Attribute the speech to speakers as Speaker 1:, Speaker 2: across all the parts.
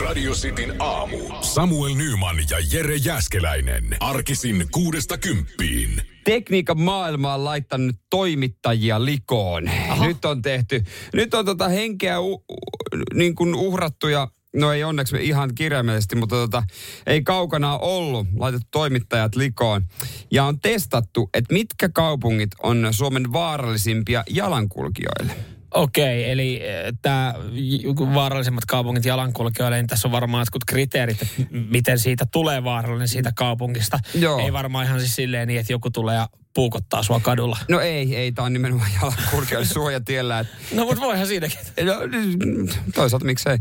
Speaker 1: Radio Cityn aamu. Samuel Nyman ja Jere Jäskeläinen. Arkisin kuudesta kymppiin.
Speaker 2: tekniikan maailma on laittanut toimittajia likoon. Aha. Nyt on tehty, nyt on tota henkeä u, u, niin kuin uhrattu ja no ei onneksi ihan kirjaimellisesti, mutta tota, ei kaukana ollut laitettu toimittajat likoon. Ja on testattu, että mitkä kaupungit on Suomen vaarallisimpia jalankulkijoille.
Speaker 3: Okei, eli tämä vaarallisemmat kaupungit jalankulkijoille, niin tässä on varmaan jotkut kriteerit, että miten siitä tulee vaarallinen siitä kaupungista.
Speaker 2: Joo.
Speaker 3: Ei varmaan ihan siis silleen niin, että joku tulee ja puukottaa sua kadulla.
Speaker 2: No ei, ei, tämä on nimenomaan jalankulkijoille suojatiellä. Että
Speaker 3: No mutta voihan siinäkin.
Speaker 2: No, toisaalta miksei.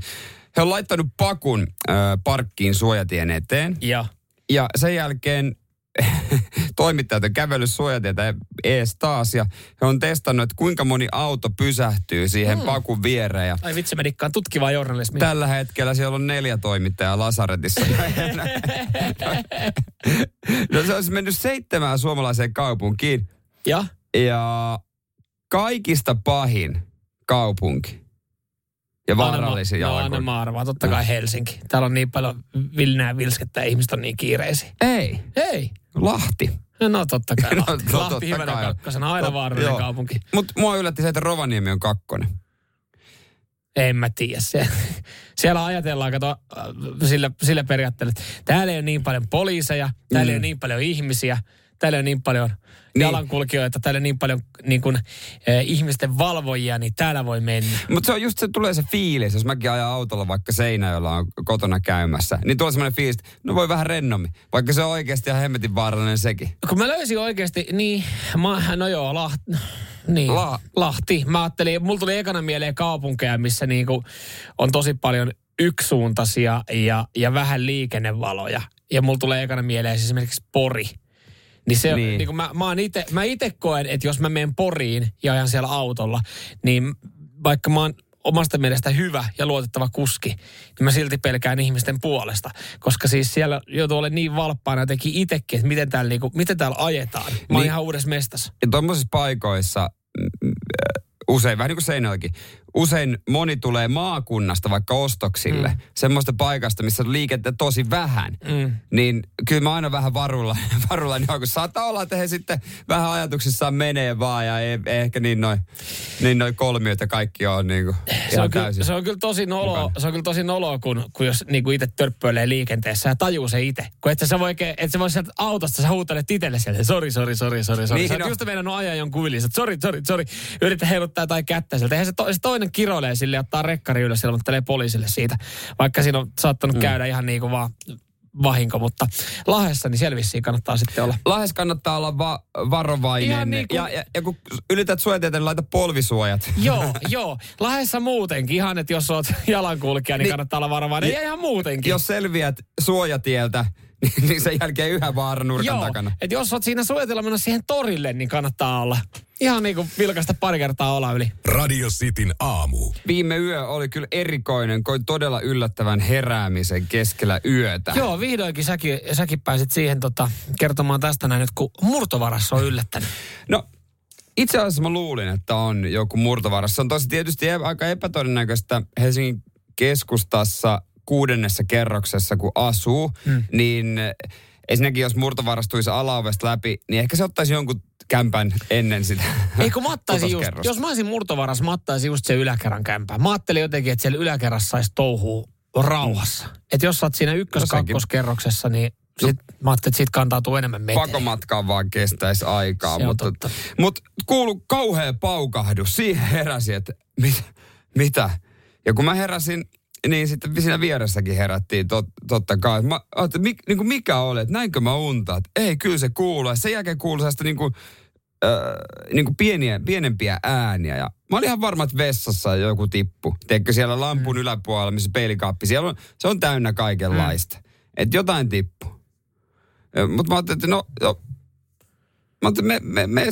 Speaker 2: He on laittanut pakun ö, parkkiin suojatien eteen.
Speaker 3: Ja
Speaker 2: Ja sen jälkeen toimittajat on kävellyt suojatietä ees taas ja he on testannut, että kuinka moni auto pysähtyy siihen mm. pakun viereen. Ja
Speaker 3: ai vitsi, mä dikkaan tutkivaa journalismia.
Speaker 2: tällä hetkellä siellä on neljä toimittajaa Lasaretissa. no se olisi mennyt seitsemään suomalaiseen kaupunkiin
Speaker 3: Ja?
Speaker 2: ja kaikista pahin kaupunki. Ja vaarallisin
Speaker 3: No anna
Speaker 2: jalankulku.
Speaker 3: mä arvaan, totta kai Helsinki. Täällä on niin paljon vilnää vilskettä ja ihmiset on niin kiireisiä.
Speaker 2: Ei,
Speaker 3: Ei.
Speaker 2: Lahti.
Speaker 3: No totta kai.
Speaker 2: No,
Speaker 3: Lahti,
Speaker 2: no,
Speaker 3: Lahti
Speaker 2: totta
Speaker 3: hyvänä
Speaker 2: kai.
Speaker 3: kakkosena, aina
Speaker 2: Tot-
Speaker 3: vaarallinen
Speaker 2: joo.
Speaker 3: kaupunki.
Speaker 2: Mutta mua yllätti se, että Rovaniemi on kakkonen.
Speaker 3: En mä tiedä. Se, siellä ajatellaan, kato, äh, sillä, sillä periaatteella, että täällä ei ole niin paljon poliiseja, täällä mm. ei ole niin paljon ihmisiä, täällä ole niin paljon
Speaker 2: Niin.
Speaker 3: jalankulkijoita, täällä ole niin paljon niin kuin, eh, ihmisten valvojia, niin täällä voi mennä.
Speaker 2: Mutta se on just se, tulee se fiilis, jos mäkin ajan autolla vaikka Seinäjoella on kotona käymässä, niin tulee semmoinen fiilis, että no voi vähän rennommin, vaikka se on oikeasti ihan hemmetin vaarallinen sekin.
Speaker 3: Kun mä löysin oikeasti, niin, mä, no joo, Lahti. Niin,
Speaker 2: La-
Speaker 3: Lahti. Mä ajattelin, mulla tuli ekana mieleen kaupunkeja, missä niinku on tosi paljon yksisuuntaisia ja, ja vähän liikennevaloja. Ja mulla tulee ekana mieleen siis esimerkiksi Pori. Niin se,
Speaker 2: Niin.
Speaker 3: niin. Niin mä, mä, ite, mä ite koen, että jos mä menen Poriin ja ajan siellä autolla, niin vaikka mä oon omasta mielestä hyvä ja luotettava kuski, niin mä silti pelkään ihmisten puolesta. Koska siis siellä joutuu olemaan niin valppaana jotenkin itsekin, että miten täällä, niinku, miten täällä ajetaan. Mä oon
Speaker 2: Niin.
Speaker 3: ihan uudessa mestassa.
Speaker 2: Ja tuommoisissa paikoissa mm, äh, usein, vähän niin kuin Seinäjoellakin, usein moni tulee maakunnasta vaikka ostoksille, mm. semmoista paikasta, missä on liikettä tosi vähän,
Speaker 3: Mm.
Speaker 2: niin kyllä mä aina vähän varulla, varulla niin kun saattaa olla, että he sitten vähän ajatuksissaan menee vaan ja ei, ei ehkä niin noin niin noi kolmiot ja kaikki on niin kuin
Speaker 3: Se on, kyllä, se on kyllä tosi noloa,
Speaker 2: mukana.
Speaker 3: se on kyllä tosi noloa kun, kun jos niin kuin itse törppöilee liikenteessä ja tajuu se itse. Kun et sä voi, oikein- et sä voi sieltä autosta, sä huutelet itselle sieltä, sori, sori, sori, sori, sori.
Speaker 2: Niin
Speaker 3: Sä oot
Speaker 2: on.
Speaker 3: just meinannut ajaa jonkun yli, sori, sori, sori. Yrität heiluttaa jotain kättä sieltä. Eihän se, to, se toinen kiroilee sille ja ottaa rekkari ylös ja ilmoittelee poliisille siitä. Vaikka siinä on saattanut mm. käydä ihan niin kuin vaan vahinko, mutta Lahdessa niin selvissiin kannattaa sitten olla.
Speaker 2: Lahes kannattaa olla va- varovainen.
Speaker 3: Ihan niin kuin-
Speaker 2: ja, ja, ja, kun ylität suojatietä, niin laita polvisuojat.
Speaker 3: Joo, joo. Lahdessa muutenkin. Ihan, että jos oot jalankulkija, niin,
Speaker 2: Niin-
Speaker 3: kannattaa olla varovainen. Ja ihan muutenkin.
Speaker 2: Jos selviät suojatieltä, niin, sen jälkeen yhä vaaranurkan
Speaker 3: Joo,
Speaker 2: takana.
Speaker 3: että jos oot siinä suojatella mennä siihen torille, niin kannattaa olla. Ihan niin kuin vilkasta pari kertaa olla yli.
Speaker 1: Radio Cityn aamu.
Speaker 2: Viime yö oli kyllä erikoinen, koin todella yllättävän heräämisen keskellä yötä.
Speaker 3: Joo, vihdoinkin säkin, säkin pääsit siihen tota, kertomaan tästä näin nyt, kun murtovarassa on yllättänyt.
Speaker 2: No, itse asiassa mä luulin, että on joku murtovaras. Se on tosi tietysti e- aika epätodennäköistä Helsingin keskustassa kuudennessa kerroksessa, kun asuu, mm. niin ensinnäkin jos murto varastuisi alaovesta läpi, niin ehkä se ottaisi jonkun kämpän ennen sitä.
Speaker 3: Ei kun mä ottaisin just, jos mä olisin murtovaras, mä ottaisin just sen yläkerran kämpään. Mä ajattelin jotenkin, että siellä yläkerrassa saisi touhua rauhassa. Että jos sä oot siinä
Speaker 2: No
Speaker 3: ykkös-kakkoskerroksessa, niin sit, mä ajattelin, että siitä kantautuu enemmän meteliä.
Speaker 2: Pakomatkaan vaan kestäisi aikaa.
Speaker 3: Se
Speaker 2: mutta,
Speaker 3: totta.
Speaker 2: mutta kuulu kauhea paukahdus. Siihen heräsi, että mit, mitä? Ja kun mä heräsin, niin sitten siinä vieressäkin herättiin tot, totta kai. Mä ajattelin, mik, niin kuin mikä oli, että näinkö mä untaat? Ei, kyllä se kuuluu. Sen jälkeen kuului sellaista niin kuin, äh, niin kuin pieniä, pienempiä ääniä. Ja mä olin ihan varma, että vessassa joku tippu. Teekö siellä lampun mm. yläpuolella, missä peilikaappi, siellä on, se on täynnä kaikenlaista. Mm. Että jotain tippu. Mutta mä ajattelin, että no, no Mä otin, me, me, me,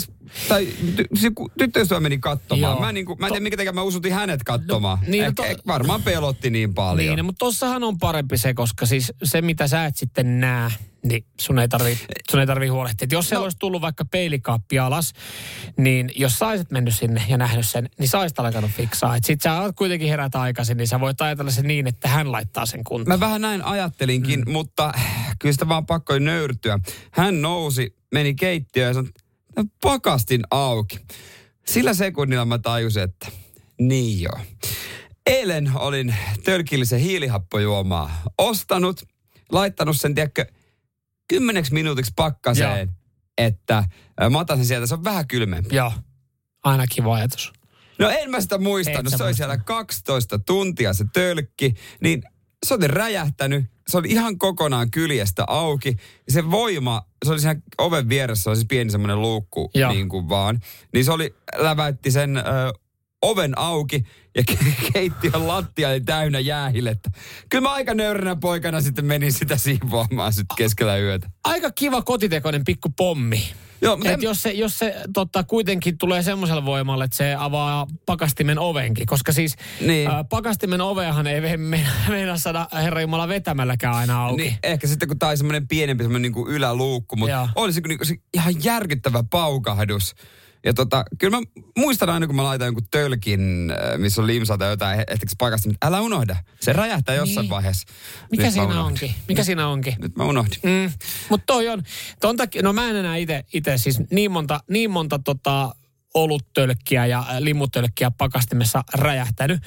Speaker 2: tai ty, se tyttöystävä meni katsomaan.
Speaker 3: Joo.
Speaker 2: Mä, niin kuin, mä en
Speaker 3: To-
Speaker 2: tiedä, minkä takia mä usutin hänet katsomaan.
Speaker 3: No, niin, no
Speaker 2: Ehkä,
Speaker 3: to-
Speaker 2: varmaan pelotti niin paljon.
Speaker 3: Niin, mutta tossahan on parempi se, koska siis se, mitä sä et sitten näe, niin sun ei tarvi, sun ei tarvi huolehtia. Et jos siellä
Speaker 2: No.
Speaker 3: olisi tullut vaikka peilikaappi alas, niin jos sä olisit mennyt sinne ja nähnyt sen, niin sä olisit alkanut fiksaa. Et sit sä oot kuitenkin herätä aikaisin, niin sä voit ajatella sen niin, että hän laittaa sen kuntoon.
Speaker 2: Mä vähän näin ajattelinkin, mm. mutta kyllä sitä vaan pakko nöyrtyä. Hän nousi, meni keittiöön ja sanoi, "No, pakastin auki. Sillä sekunnilla mä tajusin, että niin joo. Eilen olin tölkillisen hiilihappojuomaa ostanut, laittanut sen, tiedätkö, kymmeneksi minuutiksi pakkaseen,
Speaker 3: Joo.
Speaker 2: että mä otan sen sieltä, se on vähän kylmempi.
Speaker 3: Joo, aina kiva ajatus.
Speaker 2: No en mä sitä muistanut. Se oli siellä 12 tuntia se tölkki. Niin se oli räjähtänyt. Se oli ihan kokonaan kyljestä auki. Ja se voima, se oli siinä oven vieressä, se oli siis pieni semmoinen luukku
Speaker 3: Joo.
Speaker 2: niin kuin vaan. Niin se oli, läväytti sen ö, oven auki ja ke- keittiön lattia oli täynnä jäähilettä. Kyllä mä aika nöyränä poikana sitten menin sitä siivoamaan sitten keskellä yötä.
Speaker 3: Aika kiva kotitekoinen pikku pommi.
Speaker 2: Joo, mutta en,
Speaker 3: jos se, jos se totta, kuitenkin tulee semmoisella voimalla, että se avaa pakastimen ovenkin, koska siis
Speaker 2: Niin.
Speaker 3: ää, pakastimen oveahan ei me- meinaa saada Herra Jumala vetämälläkään aina auki.
Speaker 2: Niin, ehkä sitten kun tämä on semmoinen pienempi semmoinen niin kuin yläluukku, mutta oli se, niin se ihan järkyttävä paukahdus. Ja tota, kyllä mä muistan aina, kun mä laitan jonkun tölkin, äh, missä on limsaa tai jotain, hetkeksi paikasta, mutta älä unohda. Se räjähtää jossain
Speaker 3: Niin.
Speaker 2: vaiheessa.
Speaker 3: Mikä
Speaker 2: Nyt
Speaker 3: siinä onkin? Mikä siinä onkin?
Speaker 2: Nyt mä unohdin.
Speaker 3: Mm. Mutta toi on, ton takia, no mä en enää itse siis niin monta, niin monta tota oluttölkkiä ja äh, limutölkkiä pakastimessa räjähtänyt,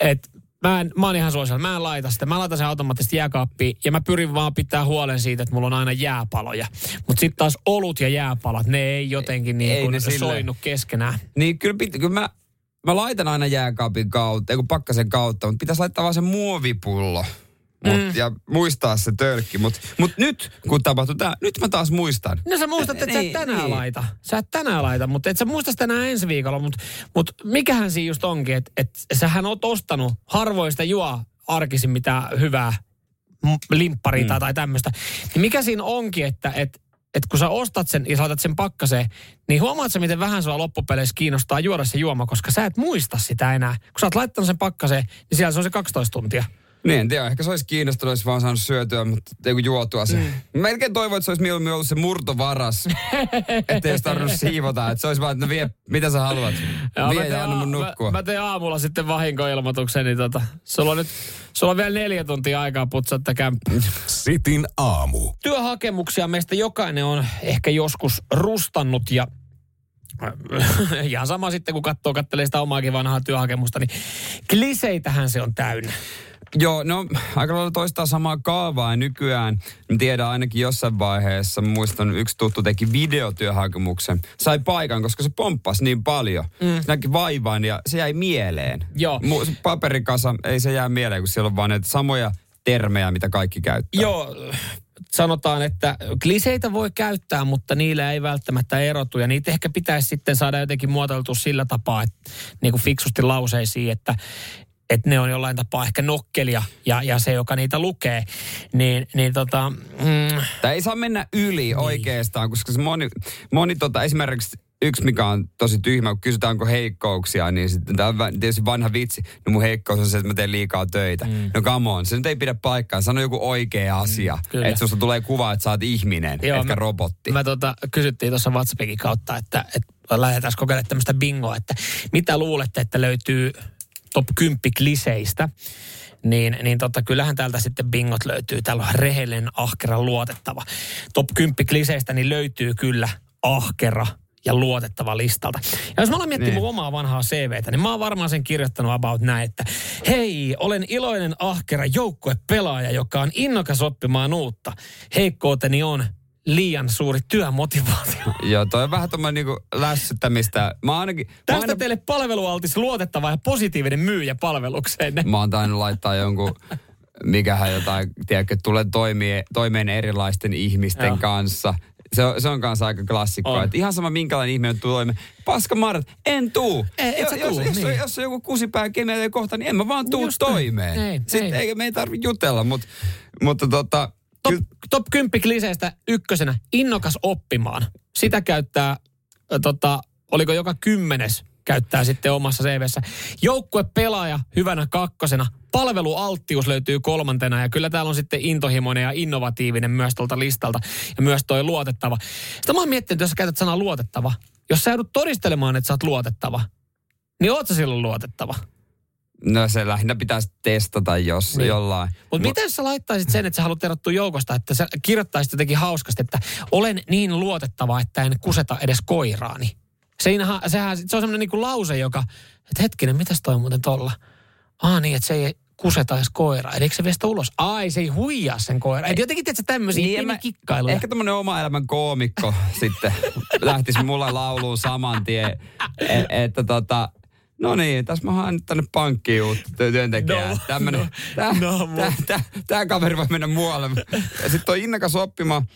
Speaker 3: että Mä, en, mä oon ihan suosilla. Mä en laita sitä. Mä laitan sen automaattisesti jääkaappiin ja mä pyrin vaan pitää huolen siitä, että mulla on aina jääpaloja. Mutta sitten taas olut ja jääpalat, ne ei jotenkin niin
Speaker 2: Ei
Speaker 3: kuin
Speaker 2: ne silleen.
Speaker 3: soinnu keskenään.
Speaker 2: Niin kyllä, pit, kyllä mä, mä laitan aina jääkaapin kautta, ei kun pakkasen kautta, mutta pitäisi laittaa vaan se muovipullo. Mut,
Speaker 3: Mm.
Speaker 2: Ja muistaa se tölkki. Mutta mut nyt, kun tapahtui tämä, nyt mä taas muistan.
Speaker 3: No sä muistat, että sä et
Speaker 2: Niin,
Speaker 3: tänään
Speaker 2: niin.
Speaker 3: laita. Sä et tänään laita, mutta et sä muista sitä enää ensi viikolla. Mutta mut mikähän siinä just onkin, että et sähän oot ostanut harvoista juo arkisin mitä hyvää limpparia
Speaker 2: Mm.
Speaker 3: tai, tämmöistä. Niin mikä siinä onkin, että et, et kun sä ostat sen ja sä laitat sen pakkaseen, niin huomaat sä, miten vähän sua loppupeleissä kiinnostaa juoda se juoma, koska sä et muista sitä enää. Kun sä oot laittanut sen pakkaseen, niin siellä se on se 12 tuntia.
Speaker 2: Niin, en tiedä. Ehkä se olisi kiinnostunut, olisi vaan saanut syötyä, mutta ei kun juotua se. Mm. Melkein toivon, että se olisi mieluummin ollut se murtovaras. että ei olisi tarvinnut siivota. Että se olisi vaan, että no vie, mitä sä haluat.
Speaker 3: Joo,
Speaker 2: vie
Speaker 3: mä
Speaker 2: ja anna mun nukkua.
Speaker 3: Mä, mä teen aamulla sitten vahinkoilmoituksen, niin tota, sulla on nyt, sulla on vielä neljä tuntia aikaa putsata kämppä.
Speaker 1: Sitin aamu.
Speaker 3: Työhakemuksia meistä jokainen on ehkä joskus rustannut ja ihan sama sitten, kun katsoo, kattelee sitä omaakin vanhaa työhakemusta, niin kliseitähän se on täynnä.
Speaker 2: Joo, no aika lailla toistaa samaa kaavaa nykyään tiedän ainakin jossain vaiheessa, muistan yksi tuttu teki videotyöhakemuksen. Sai paikan, koska se pomppasi niin paljon. Mm. Se näki vaivan ja se jäi mieleen.
Speaker 3: Joo.
Speaker 2: Mu- paperikasa, ei se jää mieleen, kun siellä on vaan näitä samoja termejä, mitä kaikki käyttää.
Speaker 3: Joo, sanotaan, että kliseitä voi käyttää, mutta niillä ei välttämättä erotu. Ja niitä ehkä pitäisi sitten saada jotenkin muotoiltua sillä tapaa, että niin kuin fiksusti lauseisiin, että, että ne on jollain tapaa ehkä nokkelia ja, ja se, joka niitä lukee, niin, niin tota, mm,
Speaker 2: Tämä ei saa mennä yli niin. oikeastaan, koska se moni, moni tota, esimerkiksi yksi, mikä on tosi tyhmä, kun kysytään, onko heikkouksia, niin sitten tämä on tietysti vanha vitsi. No mun heikkous on se, että mä teen liikaa töitä. Mm. No come on, se nyt ei pidä paikkaa. Sano joku oikea asia.
Speaker 3: kyllä.
Speaker 2: että susta tulee kuva, että sä oot ihminen,
Speaker 3: Joo,
Speaker 2: etkä
Speaker 3: mä-
Speaker 2: robotti.
Speaker 3: Mä tota, kysyttiin tuossa WhatsAppin kautta, että, että lähdetään kokeilemaan tämmöistä bingoa, että mitä luulette, että löytyy top 10 kliseistä. Niin, niin tota, kyllähän täältä sitten bingot löytyy. Täällä on rehellinen, ahkera, luotettava. Top 10 kliseistä niin löytyy kyllä ahkera ja luotettava listalta. Ja jos mä olen miettinyt
Speaker 2: Niin.
Speaker 3: mun omaa vanhaa CVtä, niin mä oon varmaan sen kirjoittanut about näin, että hei, olen iloinen, ahkera joukkuepelaaja, joka on innokas oppimaan uutta. Heikkouteni on liian suuri työmotivaatio.
Speaker 2: Joo, toi on vähän tommoinen niinku lässyttämistä. Mä ainakin... Mä
Speaker 3: Tästä
Speaker 2: aina,
Speaker 3: teille palvelualtis, luotettava ja positiivinen myyjä palvelukseenne.
Speaker 2: mä oon tainnut laittaa jonkun mikähän jotain, tiedätkö, tulee toimie, toimeen erilaisten ihmisten
Speaker 3: Joo.
Speaker 2: kanssa. Se on, se on kanssa aika klassikko.
Speaker 3: On.
Speaker 2: Että ihan sama minkälainen ihminen tulee. Paska Marat, en tuu.
Speaker 3: Ei, et
Speaker 2: jos,
Speaker 3: tuu,
Speaker 2: jos,
Speaker 3: niin.
Speaker 2: jos, jos on joku kusipää kemiallinen kohta, niin en mä vaan tuu
Speaker 3: Just
Speaker 2: toimeen.
Speaker 3: Ei,
Speaker 2: Sitten
Speaker 3: ei.
Speaker 2: ei. me ei tarvitse jutella, mutta, mutta tota,
Speaker 3: top,
Speaker 2: Kyllä.
Speaker 3: top 10 kliseistä ykkösenä, innokas oppimaan. Sitä käyttää, tota, oliko joka kymmenes käyttää sitten omassa CVssä. Joukkue pelaaja hyvänä kakkosena. Palvelualttius löytyy kolmantena ja kyllä täällä on sitten intohimoinen ja innovatiivinen myös tuolta listalta ja myös toi luotettava. Sitä mä oon miettinyt, että jos sä käytät sanaa luotettava, jos sä joudut todistelemaan, että sä oot luotettava, niin oot sä silloin luotettava?
Speaker 2: No se lähinnä pitäisi testata jos
Speaker 3: Niin.
Speaker 2: jollain.
Speaker 3: Mutta miten jos sä laittaisit sen, että sä haluat erottua joukosta, että sä kirjoittaisit jotenkin hauskasti, että olen niin luotettava, että en kuseta edes koiraani. Siinähän, sehän, se on semmoinen niinku lause, joka, että hetkinen, mitäs toi muuten tolla? Ah niin, että se ei kuseta edes koiraa. Eli eikö se vie sitä ulos? Ai, se ei huijaa sen koiraa. Eli jotenkin tiedätkö tämmöisiä
Speaker 2: Niin, mä-
Speaker 3: kikkailuja.
Speaker 2: Ehkä tämmöinen oma elämän koomikko sitten lähtisi mulla lauluun saman tien. E- että tota, no niin, tässä mä haen tänne pankkiin uutta työ- työntekijää.
Speaker 3: No,
Speaker 2: Tämmönen,
Speaker 3: no,
Speaker 2: tää,
Speaker 3: no,
Speaker 2: tää,
Speaker 3: mut-
Speaker 2: tää, tää kaveri voi mennä muualle. Ja sitten on innokas oppimaan.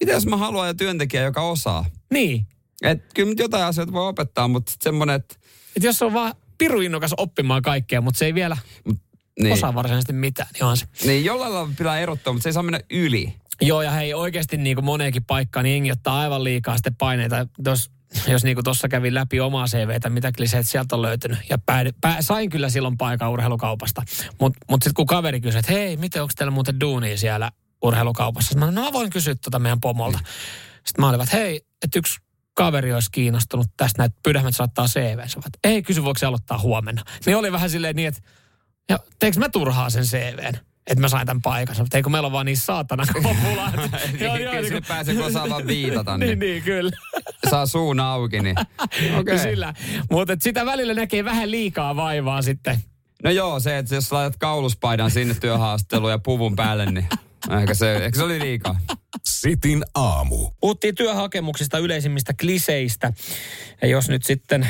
Speaker 2: Mitä jos mä haluan jo työntekijä, joka osaa?
Speaker 3: Niin.
Speaker 2: Et kyllä nyt jotain asioita voi opettaa, mutta sitten semmoinen, että
Speaker 3: Että jos on vaan piru innokas oppimaan kaikkea, mutta se ei vielä
Speaker 2: niin,
Speaker 3: niin. osaa varsinaisesti mitään, niin on se.
Speaker 2: niin jollain lailla pitää erottaa, mutta se ei saa mennä yli.
Speaker 3: Joo, ja hei oikeasti niin kuin moneenkin paikkaan, niin jengi ottaa aivan liikaa sitten paineita. Jos, jos niin kuin tuossa kävin läpi omaa CVtä, mitä kliseet sieltä on löytynyt. Ja pää, pää, sain kyllä silloin paikan urheilukaupasta. Mutta mut, mut sitten kun kaveri kysyi, että hei, miten onko teillä muuten duunia siellä urheilukaupassa? Mä, no mä voin kysyä tuota meidän pomolta. Sitten mä olin, että hei, että yksi kaveri olisi kiinnostunut tästä, näitä pyydämät saattaa CV. Sä ei kysy, voiko se aloittaa huomenna. Niin oli vähän silleen niin, että ja teekö mä turhaa sen CVn? Että mä sain tämän paikan. Mutta eikö meillä ole vaan niin saatana kova pula. että- Joo, joo,
Speaker 2: Kyllä
Speaker 3: niin
Speaker 2: pääsee, kun osaa vaan viitata.
Speaker 3: niin,
Speaker 2: Niin,
Speaker 3: niin, kyllä.
Speaker 2: Saa suun auki, niin okei.
Speaker 3: Okay. Sillä. Mutta sitä välillä näkee vähän liikaa vaivaa sitten.
Speaker 2: No joo, se, että jos laitat kauluspaidan sinne työhaastatteluun ja puvun päälle, niin ehkä se, ehkä se oli liikaa.
Speaker 1: Sitin aamu.
Speaker 3: Puhuttiin työhakemuksista, yleisimmistä kliseistä. Ja jos nyt sitten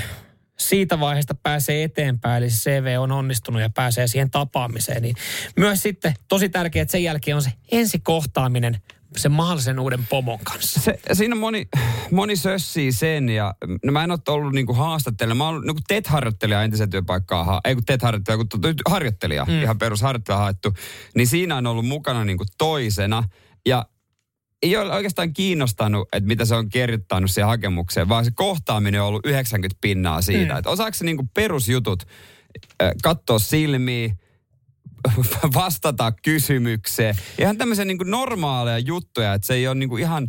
Speaker 3: siitä vaiheesta pääsee eteenpäin, eli se CV on onnistunut ja pääsee siihen tapaamiseen, niin myös sitten tosi tärkeää, että sen jälkeen on se ensikohtaaminen sen mahdollisen uuden pomon kanssa.
Speaker 2: Se, siinä moni, moni sössii sen ja no mä en ole ollut niinku haastattelija. Mä oon ollut niinku TET-harjoittelija entisen työpaikkaa, ha- ei kun TET-harjoittelija, kun harjoittelija, mm. ihan perusharjoittelija haettu. Niin siinä on ollut mukana niinku toisena ja ei ole oikeastaan kiinnostanut, että mitä se on kirjoittanut siihen hakemukseen, vaan se kohtaaminen on ollut 90 pinnaa siitä. Mm. Että osaako se niinku perusjutut, katsoa silmiä, vastata kysymykseen. Ihan tämmöisiä niin normaaleja juttuja, että se ei ole niin ihan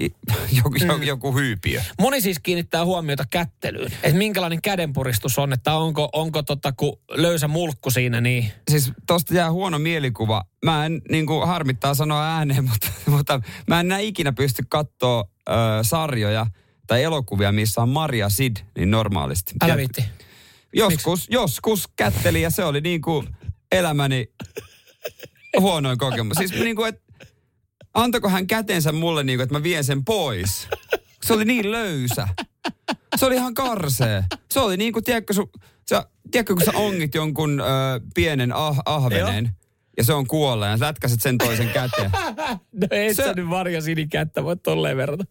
Speaker 2: joku, mm. joku hyypiö.
Speaker 3: Moni siis kiinnittää huomiota kättelyyn. Että minkälainen kädenpuristus on, että onko, onko tota, kun löysä mulkku siinä, niin
Speaker 2: Siis tosta jää huono mielikuva. Mä en niin kuin harmittaa sanoa ääneen, mutta, mutta mä en ikinä pysty katsoa ö, sarjoja tai elokuvia, missä on Maria Sid niin normaalisti.
Speaker 3: älä viitti.
Speaker 2: Joskus, joskus kätteli ja se oli niin kuin elämäni huonoin kokemus. Siis niin kuin, että antako hän kätensä mulle niin kuin, että mä vien sen pois. Se oli niin löysä. Se oli ihan karsee. Se oli niin kuin, tiedätkö, su, sä, tiedätkö kun sä ongit jonkun ö, pienen ah, ahveneen ja se on kuolleen lätkäset sen toisen käteen.
Speaker 3: No et
Speaker 2: Se-
Speaker 3: sä nyt Marja Sinikättä voi tolleen verrata.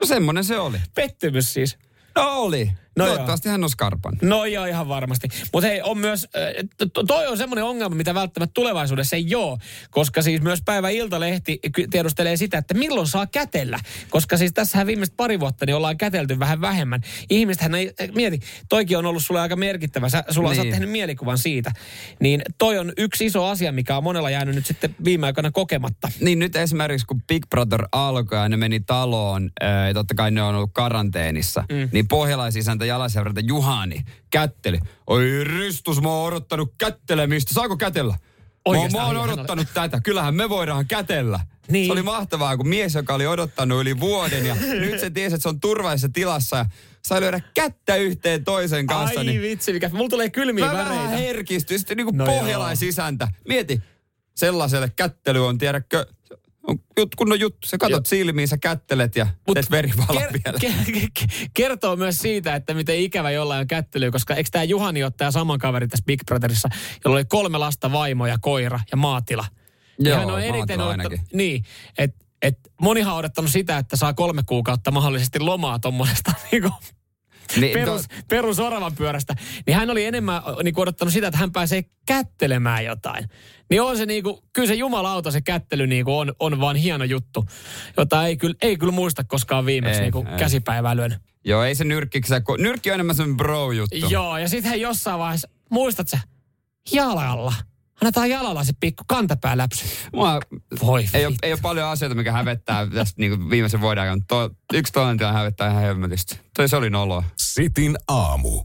Speaker 2: No semmonen se oli.
Speaker 3: Pettymys siis.
Speaker 2: No oli.
Speaker 3: No
Speaker 2: Toivottavasti hän on skarpan.
Speaker 3: No joo, ihan varmasti. Mutta hei, on myös, äh, to- toi on semmoinen ongelma, mitä välttämättä tulevaisuudessa ei ole, koska siis myös päivä Iltalehti tiedustelee sitä, että milloin saa kätellä. Koska siis tässähän viimeiset pari vuotta niin ollaan kätelty vähän vähemmän. Ihmistähän ei, eh, mieti, toikin on ollut sulle aika merkittävä, sä, sulla niin. sä tehnyt mielikuvan siitä. Niin toi on yksi iso asia, mikä on monella jäänyt nyt sitten viime aikoina kokematta.
Speaker 2: Niin nyt esimerkiksi kun Big Brother alkoi ja ne meni taloon, ää, ja totta kai ne on ollut karanteenissa, mm. niin pohjalaisisäntä Jalasjärveltä Juhani kätteli. Oi ristus, mä oon odottanut kättelemistä. Saako kätellä? Mä, oon-
Speaker 3: Oikeastaan
Speaker 2: mä oon
Speaker 3: hän oli-
Speaker 2: odottanut tätä. Kyllähän me voidaan kätellä.
Speaker 3: Niin.
Speaker 2: Se oli mahtavaa, kun mies, joka oli odottanut yli vuoden ja nyt se tiesi, että se on turvallisessa tilassa ja sai lyödä kättä yhteen toisen kanssa.
Speaker 3: Ai
Speaker 2: niin
Speaker 3: vitsi, mikä, mulla tulee kylmiä
Speaker 2: Mä
Speaker 3: väreitä.
Speaker 2: vähän herkistyin. Sitten niin kuin
Speaker 3: No
Speaker 2: pohjalaisisäntä. Mieti, sellaiselle kättely on, tiedätkö, on jut, kunnon juttu. Sä katot silmiin, sä kättelet ja
Speaker 3: Mut
Speaker 2: teet verivala
Speaker 3: ker-
Speaker 2: vielä.
Speaker 3: ke- ke- kertoo myös siitä, että miten ikävä jollain on kättelyä, koska eikö tämä Juhani ole tämä sama kaveri tässä Big Brotherissa, jolla oli kolme lasta, vaimo ja koira ja maatila. Ja
Speaker 2: Joo,
Speaker 3: hän on odottanut,
Speaker 2: ainakin.
Speaker 3: niin, että et monihan on odottanut sitä, että saa kolme kuukautta mahdollisesti lomaa tuommoisesta niinku,
Speaker 2: Niin,
Speaker 3: perus,
Speaker 2: to-
Speaker 3: perus oravan pyörästä, niin hän oli enemmän niin kuin odottanut sitä, että hän pääsee kättelemään jotain. Niin on se niin kuin, kyllä se jumalauta se kättely niin kuin on, on vaan hieno juttu, jota ei kyllä, ei kyllä muista koskaan viimeksi
Speaker 2: Ei,
Speaker 3: niin kuin
Speaker 2: ei.
Speaker 3: käsipäivää lyönyt.
Speaker 2: Joo, ei se nyrkkiksi. Nyrkki on enemmän semmoinen bro-juttu.
Speaker 3: Joo, ja sitten jossain vaiheessa, muistat sä, jalalla. Annetaan jalalla se pikku kantapääläpsy.
Speaker 2: Mua,
Speaker 3: Voi
Speaker 2: ei, ole, ei ole paljon asioita, mikä hävettää tästä niin viimeisen vuoden aikana. To, yksi toinen tilanne hävettää ihan hemmetisti. Toi se oli noloa.
Speaker 1: Sitin aamu.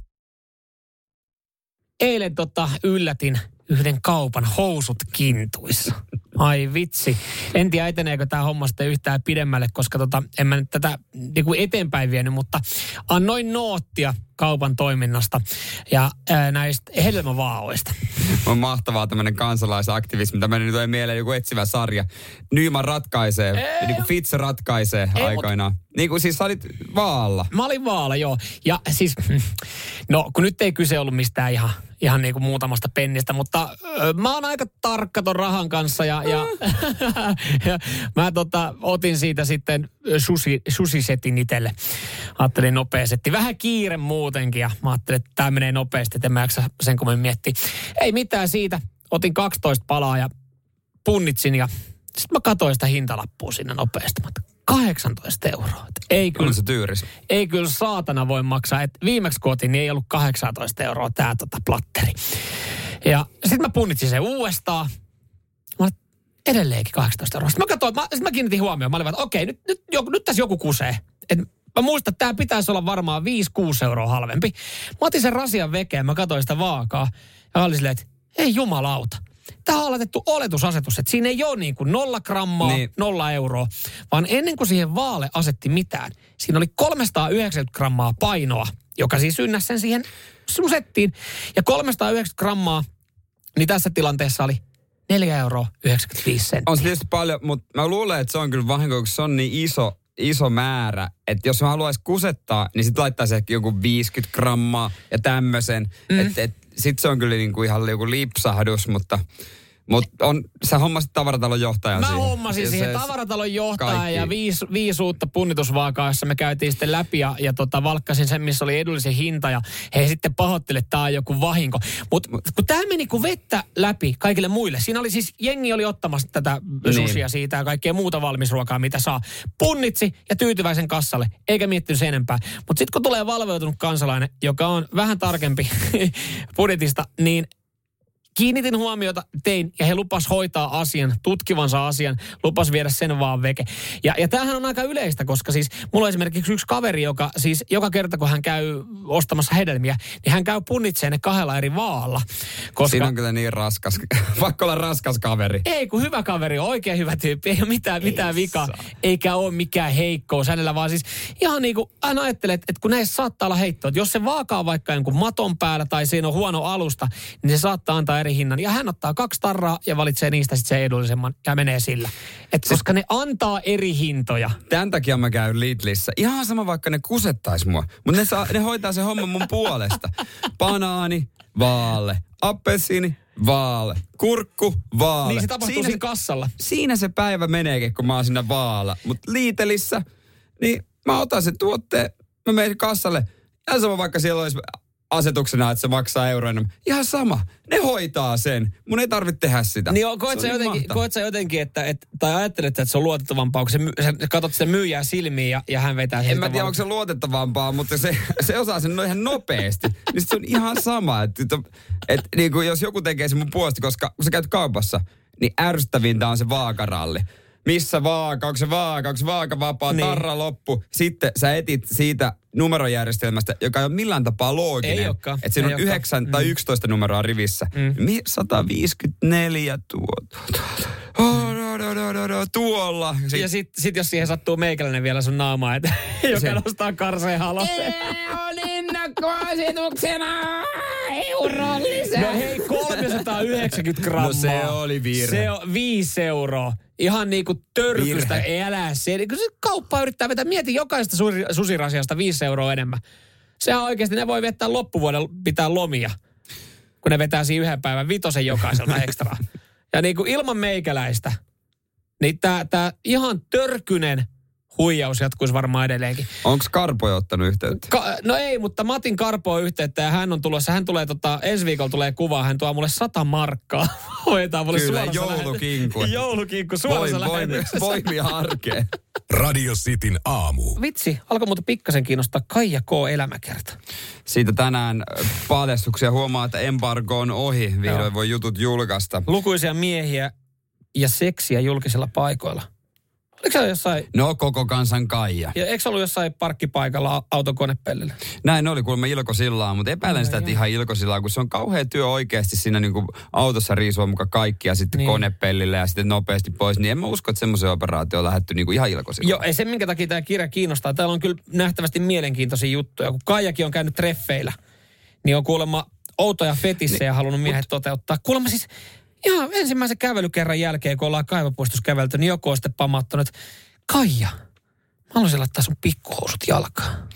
Speaker 3: Eilen tota yllätin yhden kaupan housut kintuissa. Ai vitsi. En tiedä eteneekö tämä homma sitten yhtään pidemmälle, koska tota, en mä nyt tätä niinku eteenpäin vienyt, mutta annoin noottia kaupan toiminnasta ja ää, näistä hedelmävaoista.
Speaker 2: On mahtavaa tämmöinen kansalaisaktivismi. Tämmöinen nyt on mieleen joku etsivä sarja. Nyman ratkaisee,
Speaker 3: Ei.
Speaker 2: niin kuin Fitz ratkaisee
Speaker 3: Ei,
Speaker 2: aikoinaan. Niin kuin siis sä olit vaalla.
Speaker 3: Mä olin vaala, joo. Ja siis, no kun nyt ei kyse ollut mistään ihan, ihan niin kuin muutamasta pennistä, mutta ö, mä oon aika tarkka ton rahan kanssa ja, ja, ja mä tota, otin siitä sitten susi, susisetin itselle. Ajattelin nopea setti. Vähän kiire muutenkin ja mä ajattelin, että tämä menee nopeasti, että mä jaksa sen kun miettiä. Ei mitään siitä. Otin 12 palaa ja punnitsin ja sitten mä katsoin sitä hintalappua sinne nopeasti. Mä ajattelin, 18 euroa. Et Ei kyllä
Speaker 2: se tyyris.
Speaker 3: ei kyllä saatana voi maksaa. Et viimeksi kun otin, niin ei ollut 18 euroa tämä tota platteri. Ja sitten mä punnitsin sen uudestaan. Mä edelleenkin 18 euroa. Sitten mä katsoin, mä, sit mä kiinnitin huomioon. Mä olin, että okei, nyt, nyt, joku, nyt tässä joku kusee. Et mä muistan, että tämä pitäisi olla varmaan 5-6 euroa halvempi. Mä otin sen rasian vekeen, mä katsoin sitä vaakaa. Ja mä olin silleen, että ei jumalauta. Tämä on laitettu oletusasetus, että siinä ei ole niin kuin nolla grammaa,
Speaker 2: Niin.
Speaker 3: nolla euroa, vaan ennen kuin siihen vaale asetti mitään, siinä oli 390 grammaa painoa, joka siis ynnäsi sen siihen sun settiin. Ja 390 grammaa, niin tässä tilanteessa oli 4 euroa 95 senttiä.
Speaker 2: On se tietysti paljon, mutta mä luulen, että se on kyllä vahinko, kun se on niin iso, iso määrä, että jos mä haluaisin kusettaa, niin sit laittaisi ehkä joku 50 grammaa ja tämmöisen. Mm. Että et, sit se on kyllä niinku ihan joku lipsahdus, mutta, mutta on, sä hommasit tavaratalon johtajan
Speaker 3: Mä
Speaker 2: siihen.
Speaker 3: hommasin
Speaker 2: Ja
Speaker 3: siihen
Speaker 2: se-
Speaker 3: tavaratalon johtajan
Speaker 2: kaikki.
Speaker 3: ja viisi, viisi uutta punnitusvaakaa, jossa me käytiin sitten läpi ja, ja tota, valkkasin sen, missä oli edullisen hinta ja he sitten pahoitteli, että tämä on joku vahinko. Mutta kun tämä meni kuin vettä läpi kaikille muille. Siinä oli siis, jengi oli ottamassa tätä
Speaker 2: Niin.
Speaker 3: susia siitä ja kaikkea muuta valmisruokaa, mitä saa. Punnitsi ja tyytyväisen kassalle, eikä miettinyt sen enempää. Mutta sitten kun tulee valveutunut kansalainen, joka on vähän tarkempi budjetista, niin kiinnitin huomiota, tein, ja he lupas hoitaa asian, tutkivansa asian, lupas viedä sen vaan veke. Ja, ja tämähän on aika yleistä, koska siis mulla on esimerkiksi yksi kaveri, joka siis joka kerta kun hän käy ostamassa hedelmiä, niin hän käy punnitseen ne kahdella eri vaalla. Koska
Speaker 2: Siinä on kyllä niin raskas, vaikka olla raskas kaveri.
Speaker 3: ei, kun hyvä kaveri on, oikein hyvä tyyppi, ei ole mitään, mitään vikaa, eikä ole mikään heikkous hänellä, vaan siis ihan niin kuin hän ajattelee, että, kun näissä saattaa olla heittoa, että jos se vaaka on vaikka jonkun maton päällä tai siinä on huono alusta, niin se saattaa antaa eri hinnan. Ja hän ottaa kaksi tarraa ja valitsee niistä sitten sen edullisemman ja menee sillä. Et koska ne antaa eri hintoja.
Speaker 2: Tämän takia mä käyn Lidlissä. Ihan sama vaikka ne kusettais mua. Mutta ne, saa, ne hoitaa se homma mun puolesta. Banaani, vaale. Appelsiini, vaale. Kurkku, vaale.
Speaker 3: Niin se tapahtuu siinä, siinä kassalla.
Speaker 2: siinä se päivä meneekin, kun mä oon siinä vaalla. Mutta Liitelissä, niin mä otan sen tuotteen, mä menen kassalle. Ihan sama vaikka siellä olisi asetuksena, että se maksaa euroina. Ihan sama. Ne hoitaa sen. Mun ei tarvitse tehdä sitä.
Speaker 3: Niin on, koet,
Speaker 2: Se
Speaker 3: sä
Speaker 2: niin
Speaker 3: jotenkin, koet sä jotenkin, että, että, tai ajattelet, että se on luotettavampaa, kun se, sä katsot sitä myyjää silmiin ja, ja hän vetää sen
Speaker 2: En mä tiedä, onko se luotettavampaa, mutta se, se osaa sen ihan nopeasti. Niin se on ihan sama. Että et, et, niin kuin jos joku tekee sen mun puolesta, koska kun sä käyt kaupassa, niin ärsyttävintä on se vaakaralli. Missä vaaka, onko se vaaka, onko se vaaka vapaa,
Speaker 3: Niin.
Speaker 2: niin. tarra loppu. Sitten sä etit siitä numerojärjestelmästä, joka ei ole millään tapaa looginen.
Speaker 3: Ei olekaan,
Speaker 2: Että siinä
Speaker 3: ei
Speaker 2: on
Speaker 3: olekaan.
Speaker 2: 9 tai 11 numeroa rivissä.
Speaker 3: Mm.
Speaker 2: Mi- 154 tuo, tuo, tuo, oh, no, no, no, no, no, tuolla. Sit-
Speaker 3: Ja sit, sit jos siihen sattuu meikäläinen vielä sun naamaa, että joka
Speaker 2: Se-
Speaker 3: nostaa karseen halosen.
Speaker 2: on ennakkoasetuksena euron lisää.
Speaker 3: No hei, 390 grammaa.
Speaker 2: No se oli virhe.
Speaker 3: Se on 5 euroa. Ihan niinku törkystä,
Speaker 2: Virhe.
Speaker 3: älä se. Kun se kauppa yrittää vetää, mieti jokaista susi, susirasiasta 5 euroa enemmän. Sehän oikeasti, ne voi viettää loppuvuoden pitää lomia, kun ne vetää siinä yhden päivän vitosen jokaiselta ekstra. Ja niinku ilman meikäläistä, niin tää, tää ihan törkynen huijaus jatkuisi varmaan edelleenkin.
Speaker 2: Onko Karpo jo ottanut yhteyttä?
Speaker 3: Ka- no ei, mutta Matin Karpo on yhteyttä ja hän on tulossa, hän tulee tota, ensi viikolla tulee kuvaa, hän tuo mulle sata markkaa. Hoitaa mulle
Speaker 2: Kyllä,
Speaker 3: suorassa
Speaker 2: joulukinkku.
Speaker 3: lähet- joulukinkku suorassa
Speaker 2: Voim, voim, voimia arkeen.
Speaker 1: Radio Cityn aamu.
Speaker 3: Vitsi, alkoi muuten pikkasen kiinnostaa Kaija K. elämäkerta.
Speaker 2: Siitä tänään äh, paljastuksia huomaa, että embargo on ohi. Vihdoin
Speaker 3: Joo.
Speaker 2: voi jutut julkaista.
Speaker 3: Lukuisia miehiä ja seksiä julkisilla paikoilla. Oliko se jossain,
Speaker 2: No koko kansan Kaija.
Speaker 3: ja eikö ollut jossain parkkipaikalla autokonepellillä?
Speaker 2: Näin oli kuulemma Ilkosillaa, mutta epäilen sitä, että ihan Ilkosillaa, kun se on kauhea työ oikeasti siinä niin autossa riisua mukaan kaikkia sitten
Speaker 3: Niin.
Speaker 2: niin. konepellille ja sitten nopeasti pois. Niin en mä usko, että semmoisen operaatio on lähdetty niin kuin ihan Ilkosilla.
Speaker 3: Joo, ei se minkä takia tämä kirja kiinnostaa. Täällä on kyllä nähtävästi mielenkiintoisia juttuja. Kun Kaijakin on käynyt treffeillä, niin on kuulemma outoja fetissejä halunnut miehet toteuttaa. Kuulemma siis ihan ensimmäisen kävelykerran jälkeen, kun ollaan kaivopuistossa kävelty, niin joku on sitten pamauttanut, että Kaija, mä haluaisin laittaa sun pikkuhousut jalkaan.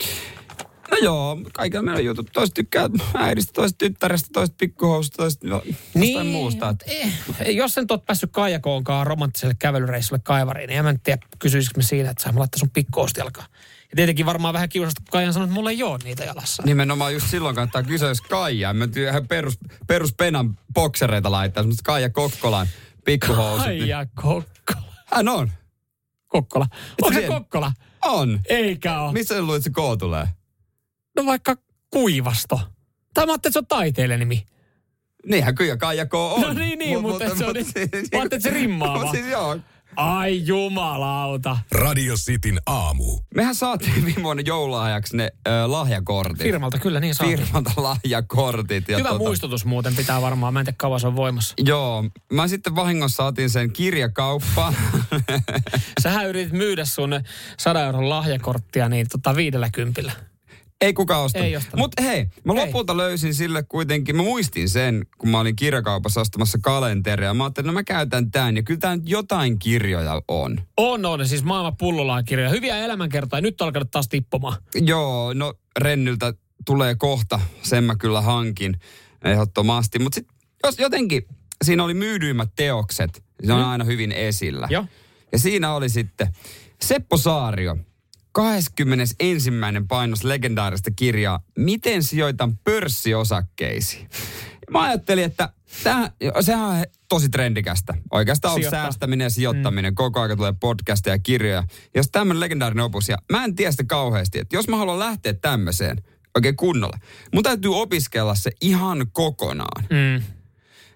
Speaker 2: No joo, kaikilla meillä on jutut. Toiset tykkää äidistä, toiset tyttärestä, toiset pikkuhoususta, toiset jostain muusta. Että
Speaker 3: eh, jos sen oot päässyt Kaijakoonkaan romanttiselle kävelyreissulle kaivariin, niin en mä tiedä, kysyisikö me siinä, että saa mä laittaa sun pikkuhousut jalkaan. Ja tietenkin varmaan vähän kiusasta, kun Kaijan sanoi, että mulla ei ole niitä jalassa.
Speaker 2: Nimenomaan just silloin kannattaa kysyä, jos Kaija. Mä perus, perus penan boksereita laittaa, semmoista Kaija Kokkolan pikkuhousut. niin-
Speaker 3: Kaija Kokkola.
Speaker 2: Hän on.
Speaker 3: Kokkola. Onko se. Kokkola?
Speaker 2: On.
Speaker 3: Eikä ole.
Speaker 2: Missä sä luulet, se K tulee?
Speaker 3: No vaikka kuivasto. Tai mä ajattelin, että se on taiteilijan nimi.
Speaker 2: Niinhän kyllä Kaija K on.
Speaker 3: No niin, niin, mutta se on- mä ajattelin, että se rimmaa vaan.
Speaker 2: siis joo.
Speaker 3: Ai jumalauta.
Speaker 1: Radio Cityn aamu.
Speaker 2: Mehän saatiin viime vuonna joululahjaksi ne ö, lahjakortit.
Speaker 3: Firmalta kyllä niin saa.
Speaker 2: Firmalta lahjakortit. Ja
Speaker 3: Hyvä
Speaker 2: tota,
Speaker 3: muistutus muuten pitää varmaan. Mä en tiedä kauan se on voimassa.
Speaker 2: Joo, mä sitten vahingossa otin sen kirjakauppaan.
Speaker 3: Sähän yritit myydä sun 100 euron lahjakorttia niin tota viidellä kympillä.
Speaker 2: Ei kukaan ostanut.
Speaker 3: Ei ostanut.
Speaker 2: Mutta hei, mä
Speaker 3: Hei.
Speaker 2: lopulta löysin sille kuitenkin, mä muistin sen, kun mä olin kirjakaupassa ostamassa kalenteria. Mä ajattelin, no mä käytän tämän ja kyllä tää nyt jotain kirjoja on.
Speaker 3: On, on. Siis maailman pullolaan kirjoja. Hyviä elämänkertoja. Nyt alkanut taas tippumaan.
Speaker 2: Joo, no Rennyltä tulee kohta, sen mä kyllä hankin ehdottomasti. Mutta sitten jos jotenkin, siinä oli myydyimmät teokset, se on
Speaker 3: Mm.
Speaker 2: aina hyvin esillä.
Speaker 3: Joo.
Speaker 2: Ja siinä oli sitten Seppo Saario, 21. painos legendaarista kirjaa Miten sijoitan pörssiosakkeisiin. Mä ajattelin, että tämä, sehän on tosi trendikästä. Oikeastaan on säästäminen ja sijoittaminen. Mm. Koko ajan tulee podcasteja ja kirjoja. Jos tämmöinen legendaarinen opus, ja mä en tiedä sitä kauheasti, että jos mä haluan lähteä tämmöiseen oikein kunnolla, mun täytyy opiskella se ihan kokonaan.
Speaker 3: Mm.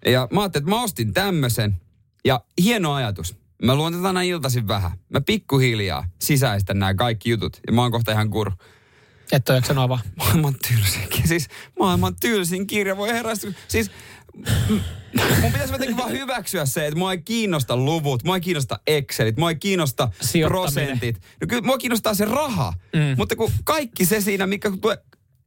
Speaker 2: Ja mä ajattelin, että mä ostin tämmöisen. Ja hieno ajatus. Mä luon tätä aina iltaisin vähän. Mä pikkuhiljaa sisäistän nämä kaikki jutut. Ja mä oon kohta ihan kuru.
Speaker 3: Et ole avaa.
Speaker 2: Maailman tylsin, ki- siis maailman tylsin kirja voi herästä. Siis mun pitäisi jotenkin vaan hyväksyä se, että mua ei kiinnosta luvut, mua ei kiinnosta Excelit, mua ei kiinnosta prosentit. No kyllä mua kiinnostaa se raha.
Speaker 3: Mm.
Speaker 2: Mutta kun kaikki se siinä, mikä tulee,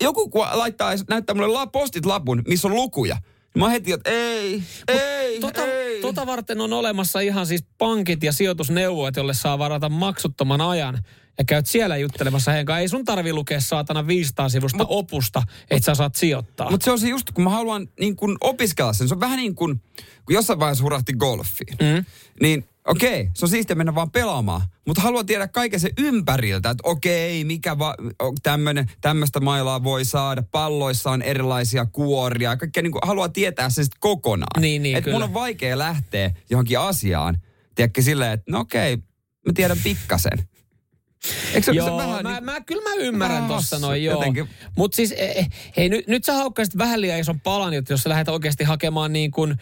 Speaker 2: joku kun laittaa, näyttää mulle postit lapun, missä on lukuja. Mä heti, että ei, ei,
Speaker 3: Tota,
Speaker 2: ei.
Speaker 3: tota varten on olemassa ihan siis pankit ja sijoitusneuvot, jolle saa varata maksuttoman ajan. Ja käyt siellä juttelemassa heidän kanssaan. Ei sun tarvi lukea saatana 500 sivusta Mut, opusta, että sä saat sijoittaa.
Speaker 2: Mutta se on se just, kun mä haluan niin kun opiskella sen. Se on vähän niin kuin, kun jossain vaiheessa hurahti golfiin.
Speaker 3: Mm.
Speaker 2: Niin okei, se on siistiä mennä vaan pelaamaan. Mutta haluan tiedä kaiken se ympäriltä, että okei, mikä va, tämmönen, tämmöistä mailaa voi saada. Palloissa on erilaisia kuoria. Kaikkea niin haluaa tietää sen sitten kokonaan.
Speaker 3: Niin, niin,
Speaker 2: Et mun on vaikea lähteä johonkin asiaan. Tiedätkö silleen, että no okei, mä tiedän pikkasen. Eikö se,
Speaker 3: Joo,
Speaker 2: vähän
Speaker 3: mä,
Speaker 2: niin,
Speaker 3: mä, kyllä mä ymmärrän tuossa noin, joo. Mutta siis, eh, eh, hei, nyt, nyt sä haukkaisit vähän liian ison palan, että jos sä lähdet oikeasti hakemaan niin kuin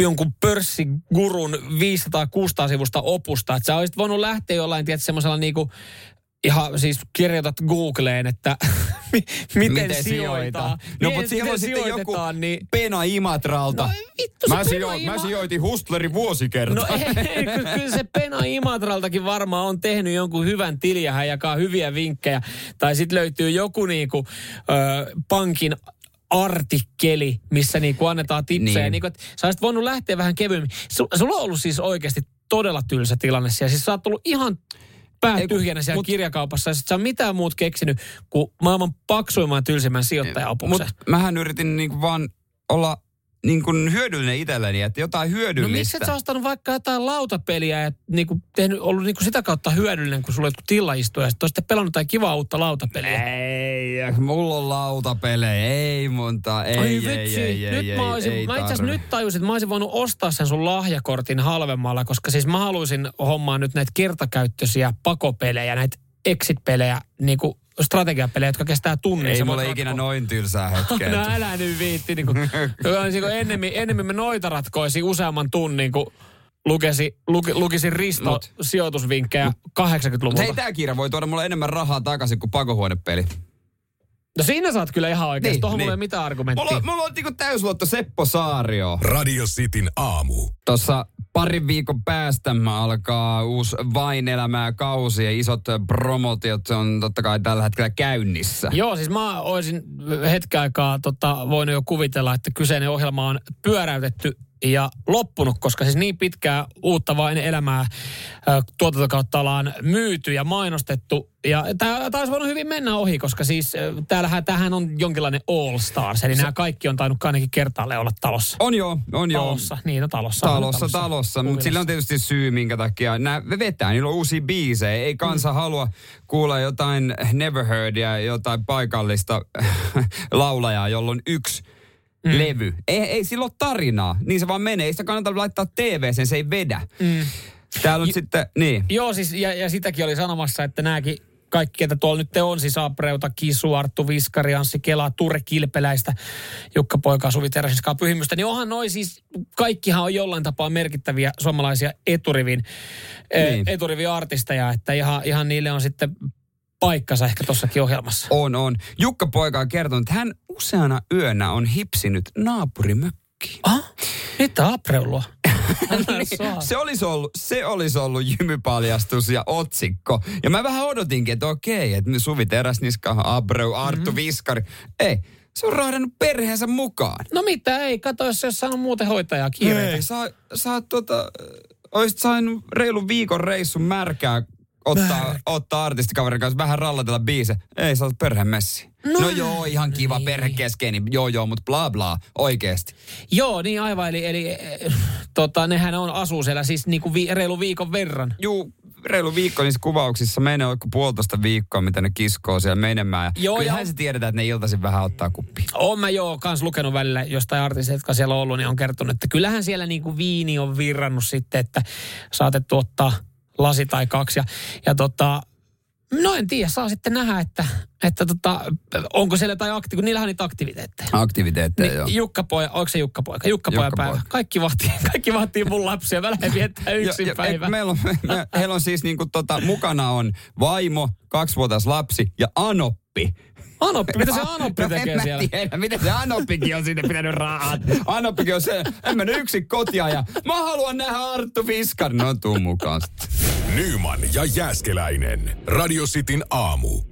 Speaker 3: jonkun pörssigurun 500-600 sivusta opusta. Että sä olisit voinut lähteä jollain, tiedät, semmoisella niin kuin, ihan siis kirjoitat Googleen, että mi- miten, miten sijoitaan.
Speaker 2: No, mutta siellä on sitten joku
Speaker 3: niin...
Speaker 2: Pena Imatralta.
Speaker 3: No vittu
Speaker 2: mä,
Speaker 3: Pena
Speaker 2: sijoit, mä
Speaker 3: Ima-
Speaker 2: sijoitin Hustlerin vuosikerta.
Speaker 3: No ei, ky- kyllä se Pena Imatraltakin varmaan on tehnyt jonkun hyvän tilin ja hän jakaa hyviä vinkkejä. Tai sitten löytyy joku niinku, ö, pankin artikkeli, missä niinku annetaan tipsejä.
Speaker 2: Niin.
Speaker 3: Niin. Niinku, että sä olisit voinut lähteä vähän kevyemmin. Su, sulla on ollut siis oikeasti todella tylsä tilanne siellä. Siis sä oot tullut ihan pää tyhjänä siellä
Speaker 2: mut-
Speaker 3: kirjakaupassa ja sit sä mitään muut keksinyt kuin maailman paksuimman tylsimmän sijoittajaopuksen.
Speaker 2: Mutta mähän yritin niinku vaan olla niin kuin hyödyllinen itselleni, että jotain
Speaker 3: No
Speaker 2: hyödyllistä.
Speaker 3: miksi et sä ostanut vaikka jotain lautapeliä ja niinku tehnyt, ollut niinku sitä kautta hyödyllinen, kun sulla on jotkut tillaistuja ja sitten olisitte pelannut jotain kivaa uutta lautapeliä?
Speaker 2: Ei, mulla on lautapelejä, ei monta, ei,
Speaker 3: Ai
Speaker 2: ei,
Speaker 3: vitsi,
Speaker 2: ei, ei,
Speaker 3: nyt
Speaker 2: ei,
Speaker 3: mä, olisin,
Speaker 2: ei
Speaker 3: mä itse asiassa nyt tajusin, että mä olisin voinut ostaa sen sun lahjakortin halvemmalla, koska siis mä haluaisin hommaa nyt näitä kertakäyttöisiä pakopelejä, näitä exit-pelejä, niinku strategiapelejä, jotka kestää tunnin.
Speaker 2: Ei mulla ikinä
Speaker 3: ratkoa-
Speaker 2: noin tylsää hetkeä.
Speaker 3: No älä nyt viitti. Niin kuin, ennemmin, ennemmin me noita ratkoisi useamman tunnin, kun lukesi, luki, lukisin Risto
Speaker 2: Mut.
Speaker 3: sijoitusvinkkejä 80-luvulta.
Speaker 2: Hei, tää kirja voi tuoda mulle enemmän rahaa takaisin kuin pakohuonepeli.
Speaker 3: No siinä saat kyllä ihan oikeasti.
Speaker 2: Niin,
Speaker 3: Niin, Tuohon
Speaker 2: niin.
Speaker 3: mulla ei ole mitään argumenttia.
Speaker 2: Mulla, on- mulla on niinku täysluotto Seppo Saario.
Speaker 1: Radio Cityn aamu.
Speaker 2: Tuossa parin viikon päästä alkaa uusi Vain elämää kausi ja isot promotiot on totta kai tällä hetkellä käynnissä.
Speaker 3: Joo, siis mä olisin hetken aikaa tota, voinut jo kuvitella, että kyseinen ohjelma on pyöräytetty ja loppunut, koska siis niin pitkää uutta vain elämää tuotantokautta ollaan myyty ja mainostettu. Ja tämä taisi voinut hyvin mennä ohi, koska siis täällähän tämähän on jonkinlainen all stars, eli nämä kaikki on tainnut ainakin kertaalleen olla talossa.
Speaker 2: On joo, on joo.
Speaker 3: Talossa, niin no talossa.
Speaker 2: Talossa, talossa, mutta sillä on tietysti syy, minkä takia nämä vetää, niillä on uusia biisejä. Ei kansa mm. halua kuulla jotain Never Heardia, jotain paikallista laulajaa, jolla on yksi mm. levy. Ei, ei sillä ole tarinaa, niin se vaan menee. Ei sitä kannata laittaa TV-sen, se ei vedä. Mm. Täällä on
Speaker 3: Jo-
Speaker 2: sitten, niin.
Speaker 3: Joo, siis ja, ja sitäkin oli sanomassa, että nämäkin kaikki, ketä tuolla nyt on, siis Abreuta, Kisu, Arttu Viskari, Anssi Kela, Ture Kilpeläistä, Jukka Poika, Suvi Teräsinskaa Pyhimystä, niin onhan noi siis, kaikkihan on jollain tapaa merkittäviä suomalaisia eturivin,
Speaker 2: Niin.
Speaker 3: niin. eturivin artisteja, että ihan, ihan niille on sitten paikkansa ehkä tuossakin ohjelmassa.
Speaker 2: On, on. Jukka Poika on kertonut, että hän useana yönä on hipsinyt naapurimökkiin.
Speaker 3: Ah, mitä Abreulua?
Speaker 2: Niin, se olisi ollut, se olisi ollut jymypaljastus ja otsikko. Ja mä vähän odotinkin, että okei, että Suvi Teräsniska, Abreu, Arttu
Speaker 3: Mhm.
Speaker 2: mm-hmm. Viskari. Ei, se on rahdannut perheensä mukaan.
Speaker 3: No mitä ei, kato jos se olisi saanut muuten hoitajaa kiireitä.
Speaker 2: Ei, sä, sä tota, oisit saanut reilun viikon reissun märkää ottaa, ottaa artistikaverin kanssa vähän rallatella biise. Ei, sä oot perhemessi. No, no joo, ihan kiva
Speaker 3: niin.
Speaker 2: perhekeskeinen, joo joo, mutta bla bla, oikeesti.
Speaker 3: Joo, niin aivan, eli, eli eh, tota, nehän on asuu siellä siis niinku vi, reilu viikon verran.
Speaker 2: Juu, reilu viikko niissä kuvauksissa menee oliko puolitoista viikkoa, mitä ne kiskoo siellä menemään.
Speaker 3: Joo,
Speaker 2: kyllähän
Speaker 3: ja-
Speaker 2: se tiedetään, että ne iltaisin vähän ottaa kuppia.
Speaker 3: Oon mä joo kans lukenut välillä jostain artisteista, jotka siellä on ollut, niin on kertonut, että kyllähän siellä niinku viini on virrannut sitten, että saatettu ottaa lasi tai kaksi. Ja, ja tota, no en tiedä, saa sitten nähdä, että, että tota, onko siellä jotain akti, kun niillähän on niitä aktiviteetteja.
Speaker 2: Aktiviteetteja, joo.
Speaker 3: Niin, Jukka poja, onko se Jukka poika? Jukka poja
Speaker 2: Jukka
Speaker 3: päivä.
Speaker 2: poika.
Speaker 3: Kaikki vahtii, kaikki vahtii mun lapsia. Mä lähden viettää yksin
Speaker 2: Ja- ja-
Speaker 3: päivä.
Speaker 2: Meillä on, me, me, heillä on siis niinku tota, mukana on vaimo, kaksivuotias lapsi ja Anoppi.
Speaker 3: Anoppi, mitä se Anoppi
Speaker 2: no,
Speaker 3: tekee
Speaker 2: en mä
Speaker 3: siellä?
Speaker 2: Tiedä, mitä se Anoppikin on sinne pitänyt rahat. Anoppikin on se, en mä nyt yksin kotia ja mä haluan nähdä Arttu Viskar. No tuu mukaan sitten.
Speaker 1: Nyman ja Jääskeläinen. Radio Cityn aamu.